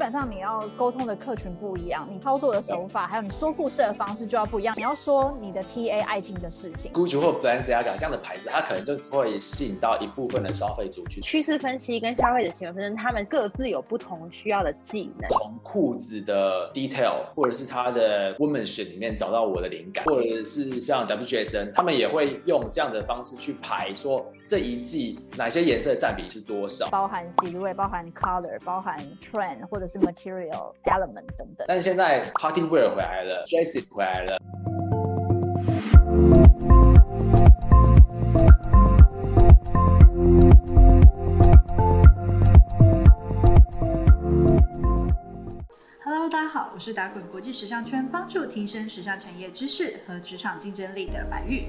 本上你要沟通的客群不一样，你操作的手法，还有你说故事的方式就要不一样。你要说你的 TA 爱听的事情。Gucci 或 Balenciaga 这样的牌子，它可能就只会吸引到一部分的消费族群。趋势分析跟消费者行为分析，他们各自有不同需要的技能。从裤子的 detail 或者是他的 womanship 里面找到我的灵感，或者是像 WJSN，他们也会用这样的方式去排说这一季哪些颜色的占比是多少，包含 silhouette，包含 color，包含 trend，或者是 material element 等等。但是现在 party wear 回来了，dresses 回来了。Hello，大家好，我是打滚国际时尚圈，帮助提升时尚产业知识和职场竞争力的白玉。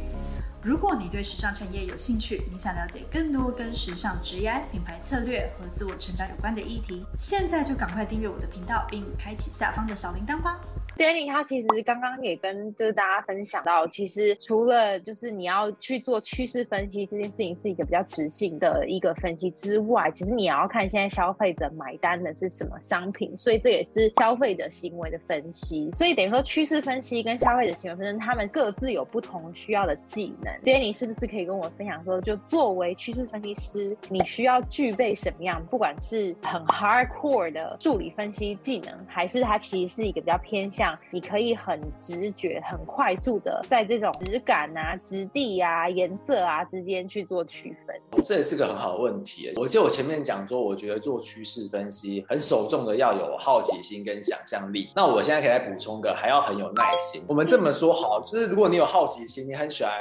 如果你对时尚产业有兴趣，你想了解更多跟时尚职业、品牌策略和自我成长有关的议题，现在就赶快订阅我的频道，并开启下方的小铃铛吧。Danny 他其实刚刚也跟就是大家分享到，其实除了就是你要去做趋势分析这件事情是一个比较直性的一个分析之外，其实你也要看现在消费者买单的是什么商品，所以这也是消费者行为的分析。所以等于说趋势分析跟消费者行为分析，他们各自有不同需要的技能。Danny 是不是可以跟我分享说，就作为趋势分析师，你需要具备什么样？不管是很 hardcore 的数理分析技能，还是它其实是一个比较偏向你可以很直觉、很快速的在这种质感啊、质地啊、颜色啊之间去做区分。这也是个很好的问题。我记得我前面讲说，我觉得做趋势分析很首重的要有好奇心跟想象力。那我现在可以来补充个，还要很有耐心。我们这么说好，就是如果你有好奇心，你很喜欢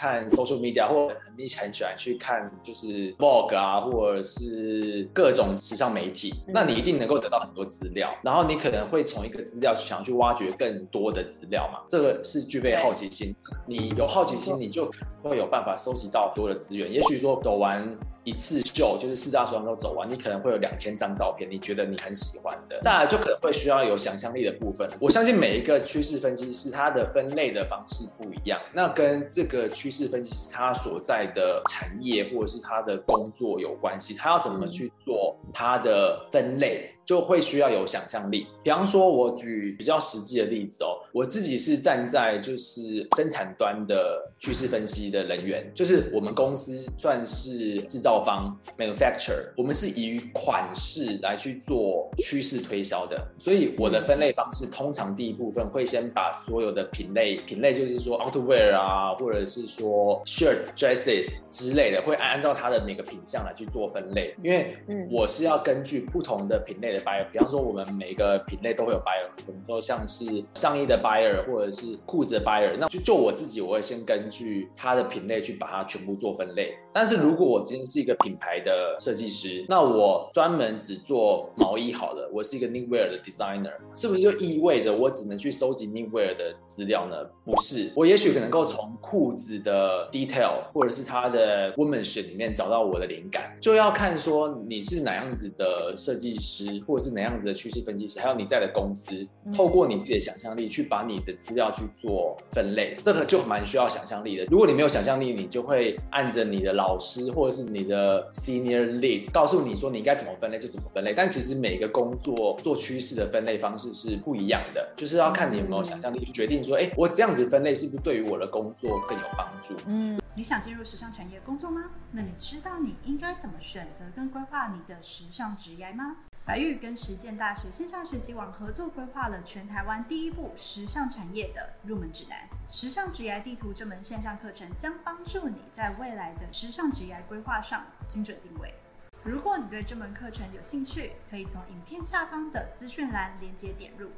看 social media，或者你很喜欢去看就是 blog 啊，或者是各种时尚媒体，那你一定能够得到很多资料。然后你可能会从一个资料想要去挖掘更多的资料嘛，这个是具备好奇心。你有好奇心，你就会有办法收集到多的资源。也许说走完。一次秀就是四大时装周走完，你可能会有两千张照片，你觉得你很喜欢的，再来就可能会需要有想象力的部分。我相信每一个趋势分析师他的分类的方式不一样，那跟这个趋势分析师他所在的产业或者是他的工作有关系，他要怎么去做他的分类。就会需要有想象力。比方说，我举比较实际的例子哦，我自己是站在就是生产端的趋势分析的人员，就是我们公司算是制造方 （manufacturer），我们是以款式来去做趋势推销的。所以我的分类方式，通常第一部分会先把所有的品类，品类就是说 outerwear 啊，或者是说 shirt、dresses 之类的，会按照它的每个品相来去做分类，因为我是要根据不同的品类的。buyer，比方说我们每个品类都会有 buyer，可能说像是上衣的 buyer 或者是裤子的 buyer，那就就我自己，我会先根据它的品类去把它全部做分类。但是如果我今天是一个品牌的设计师，那我专门只做毛衣好了，我是一个 knitwear 的 designer，是不是就意味着我只能去收集 knitwear 的资料呢？不是，我也许可能够从裤子的 detail 或者是它的 womanship 里面找到我的灵感，就要看说你是哪样子的设计师。或者是哪样子的趋势分析师，还有你在的公司，透过你自己的想象力去把你的资料去做分类，这个就蛮需要想象力的。如果你没有想象力，你就会按着你的老师或者是你的 senior lead 告诉你说你应该怎么分类就怎么分类。但其实每个工作做趋势的分类方式是不一样的，就是要看你有没有想象力去决定说，哎，我这样子分类是不是对于我的工作更有帮助？嗯，你想进入时尚产业工作吗？那你知道你应该怎么选择跟规划你的时尚职业吗？白玉跟实践大学线上学习网合作规划了全台湾第一部时尚产业的入门指南《时尚职业地图》这门线上课程，将帮助你在未来的时尚职业规划上精准定位。如果你对这门课程有兴趣，可以从影片下方的资讯栏连接点入，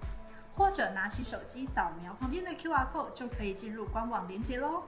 或者拿起手机扫描旁边的 QR code 就可以进入官网连接喽。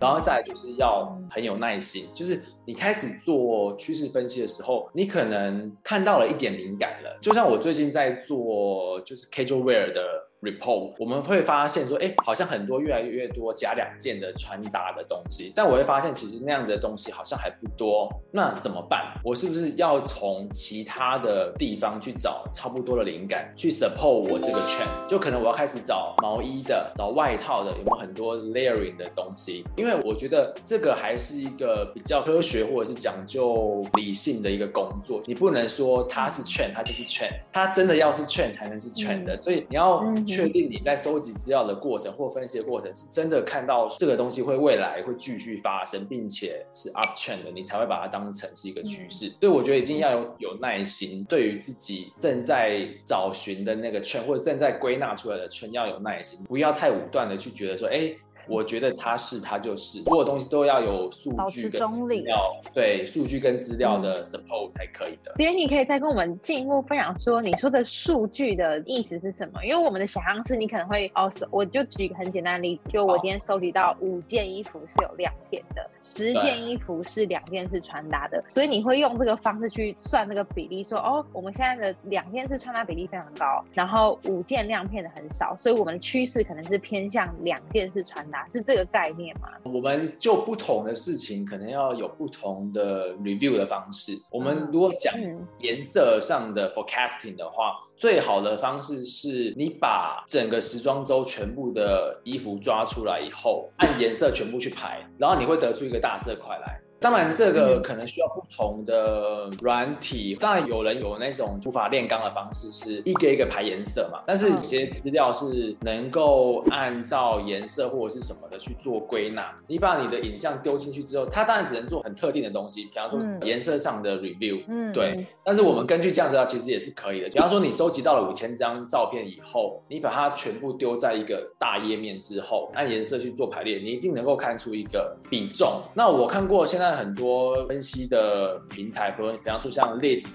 然后再就是要很有耐心，就是你开始做趋势分析的时候，你可能看到了一点灵感了。就像我最近在做就是 casual wear 的 report，我们会发现说，哎，好像很多越来越多假两件的穿搭的东西，但我会发现其实那样子的东西好像还不多。那怎么办？我是不是要从其他的地方去找差不多的灵感，去 support 我这个 trend？就可能我要开始找毛衣的，找外套的，有没有很多 layering 的东西？因为我觉得这个还是一个比较科学或者是讲究理性的一个工作。你不能说它是 trend，它就是 trend，它真的要是 trend 才能是 trend 的。所以你要确定你在收集资料的过程或分析的过程，是真的看到这个东西会未来会继续发生，并且是 up trend 的，你才会把它当成是一个趋势。所以我觉得一定要有有耐心，对于自己正在找寻的那个圈或者正在归纳出来的圈要有耐心，不要太武断的去觉得说，哎。我觉得它是，它就是，所有东西都要有数据跟资料，对，数据跟资料的 support 才可以的。所以你可以再跟我们进一步分享说，你说的数据的意思是什么？因为我们的想象是，你可能会哦，我就举一个很简单的例子，就我今天收集到五件衣服是有亮片的，十件衣服是两件式穿搭的，所以你会用这个方式去算那个比例，说哦，我们现在的两件式穿搭比例非常高，然后五件亮片的很少，所以我们的趋势可能是偏向两件式穿搭。是这个概念吗？我们就不同的事情，可能要有不同的 review 的方式。我们如果讲颜色上的 forecasting 的话，最好的方式是你把整个时装周全部的衣服抓出来以后，按颜色全部去排，然后你会得出一个大色块来。当然，这个可能需要不同的软体。当然，有人有那种无法炼钢的方式，是一个一个排颜色嘛。但是有些资料是能够按照颜色或者是什么的去做归纳。你把你的影像丢进去之后，它当然只能做很特定的东西，比方说颜色上的 review。嗯，对。但是我们根据这样资料，其实也是可以的。比方说，你收集到了五千张照片以后，你把它全部丢在一个大页面之后，按颜色去做排列，你一定能够看出一个比重。那我看过现在。很多分析的平台，比如比方说像 List，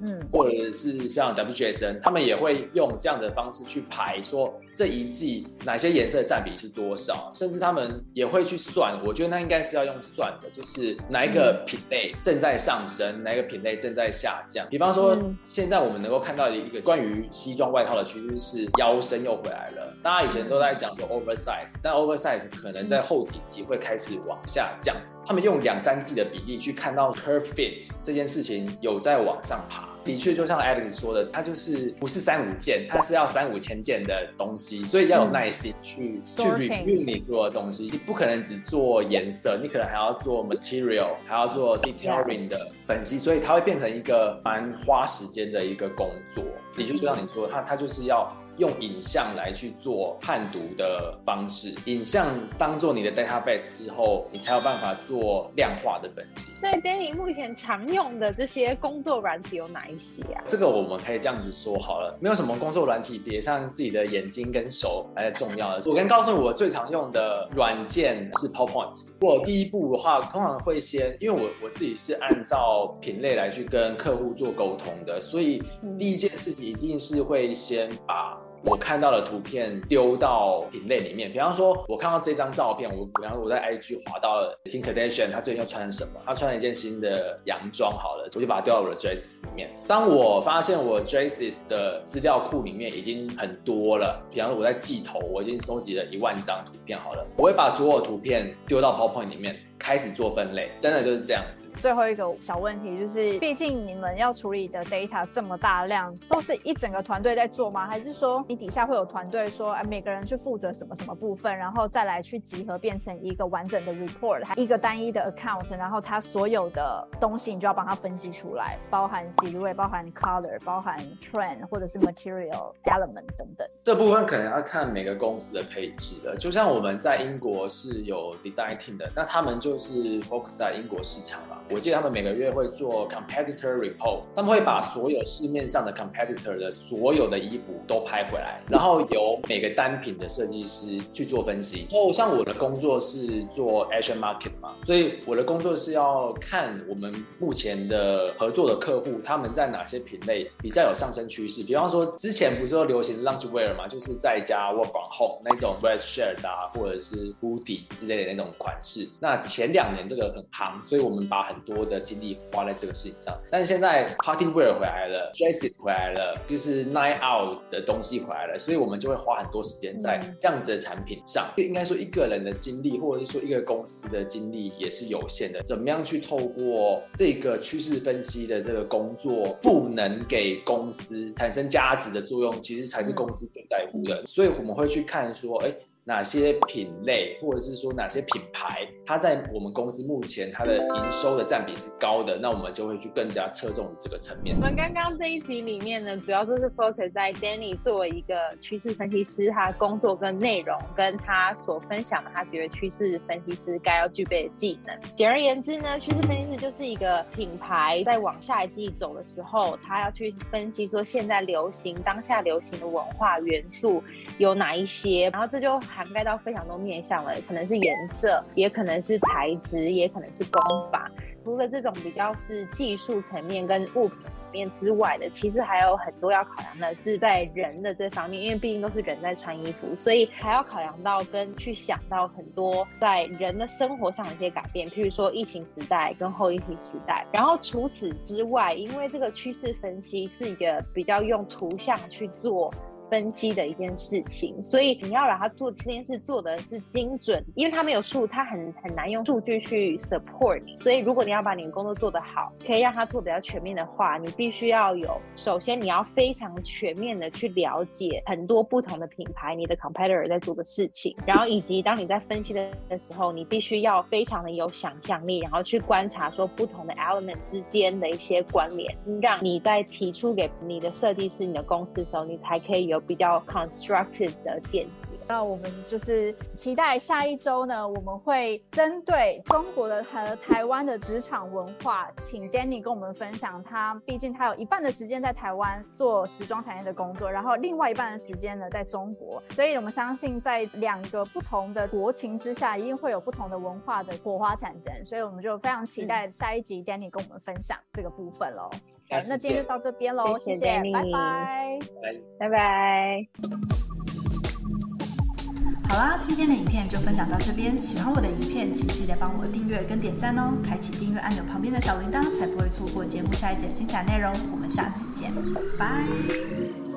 嗯，或者是像 WGSN，他们也会用这样的方式去排，说这一季哪些颜色占比是多少，甚至他们也会去算。我觉得那应该是要用算的，就是哪一个品类正在上升，哪一个品类正在下降。比方说，现在我们能够看到的一个关于西装外套的趋势是腰身又回来了。大家以前都在讲说 oversize，但 oversize 可能在后几集会开始往下降。他们用两三季的比例去看到 curve fit 这件事情有在往上爬，的确就像 Alex 说的，它就是不是三五件，它是要三五千件的东西，所以要有耐心去去 review 你做的东西，你不可能只做颜色，你可能还要做 material，还要做 detailing 的分析，所以它会变成一个蛮花时间的一个工作。的确就像你说，它它就是要。用影像来去做判读的方式，影像当做你的 database 之后，你才有办法做量化的分析。那 Danny 目前常用的这些工作软体有哪一些啊？这个我们可以这样子说好了，没有什么工作软体比上自己的眼睛跟手来的重要的。我跟告诉我最常用的软件是 PowerPoint。我第一步的话，通常会先，因为我我自己是按照品类来去跟客户做沟通的，所以第一件事情一定是会先把。我看到的图片丢到品类里面，比方说，我看到这张照片，我比方说我在 IG 滑到了 Kim Kardashian，他最近又穿什么？他穿了一件新的洋装，好了，我就把它丢到我的 Dresses 里面。当我发现我 Dresses 的资料库里面已经很多了，比方说我在寄头，我已经收集了一万张图片，好了，我会把所有图片丢到 PowerPoint 里面。开始做分类，真的就是这样子。最后一个小问题就是，毕竟你们要处理的 data 这么大量，都是一整个团队在做吗？还是说你底下会有团队说，哎，每个人去负责什么什么部分，然后再来去集合变成一个完整的 report，一个单一的 account，然后它所有的东西你就要帮它分析出来，包含 silhouette，包含 color，包含 trend，或者是 material element 等等。这部分可能要看每个公司的配置了。就像我们在英国是有 design team 的，那他们就。就是 focus 在英国市场嘛，我记得他们每个月会做 competitor report，他们会把所有市面上的 competitor 的所有的衣服都拍回来，然后由每个单品的设计师去做分析。然后像我的工作是做 Asian market 嘛，所以我的工作是要看我们目前的合作的客户他们在哪些品类比较有上升趋势。比方说之前不是说流行 lounge wear 嘛，就是在家 work from home 那种 red shirt 啊，或者是 hoodie 之类的那种款式，那。前两年这个很夯，所以我们把很多的精力花在这个事情上。但是现在 Party Wear 回来了，Justice 回来了，就是 Night Out 的东西回来了，所以我们就会花很多时间在这样子的产品上。应该说一个人的精力，或者是说一个公司的精力也是有限的。怎么样去透过这个趋势分析的这个工作，赋能给公司产生价值的作用，其实才是公司最在乎的。所以我们会去看说，哎。哪些品类，或者是说哪些品牌，它在我们公司目前它的营收的占比是高的，那我们就会去更加侧重这个层面。我们刚刚这一集里面呢，主要都是 focus 在 Danny 作为一个趋势分析师，他工作跟内容，跟他所分享的他觉得趋势分析师该要具备的技能。简而言之呢，趋势分析师就是一个品牌在往下一季走的时候，他要去分析说现在流行、当下流行的文化元素有哪一些，然后这就。涵盖到非常多面向了，可能是颜色，也可能是材质，也可能是功法。除了这种比较是技术层面跟物品层面之外的，其实还有很多要考量的是在人的这方面，因为毕竟都是人在穿衣服，所以还要考量到跟去想到很多在人的生活上的一些改变，譬如说疫情时代跟后疫情时代。然后除此之外，因为这个趋势分析是一个比较用图像去做。分析的一件事情，所以你要让他做这件事做的是精准，因为他没有数，他很很难用数据去 support 你。所以如果你要把你的工作做得好，可以让他做比较全面的话，你必须要有，首先你要非常全面的去了解很多不同的品牌，你的 competitor 在做的事情，然后以及当你在分析的的时候，你必须要非常的有想象力，然后去观察说不同的 element 之间的一些关联，让你在提出给你的设计师、你的公司的时候，你才可以有。比较 constructive 的见解。那我们就是期待下一周呢，我们会针对中国的和台湾的职场文化，请 Danny 跟我们分享。他毕竟他有一半的时间在台湾做时装产业的工作，然后另外一半的时间呢在中国。所以我们相信，在两个不同的国情之下，一定会有不同的文化的火花产生。所以我们就非常期待下一集 Danny 跟我们分享这个部分喽。那今天就到这边喽，谢谢，拜拜，拜拜。好啦，今天的影片就分享到这边。喜欢我的影片，请记得帮我订阅跟点赞哦，开启订阅按钮旁边的小铃铛，才不会错过节目下一节精彩内容。我们下次见，拜。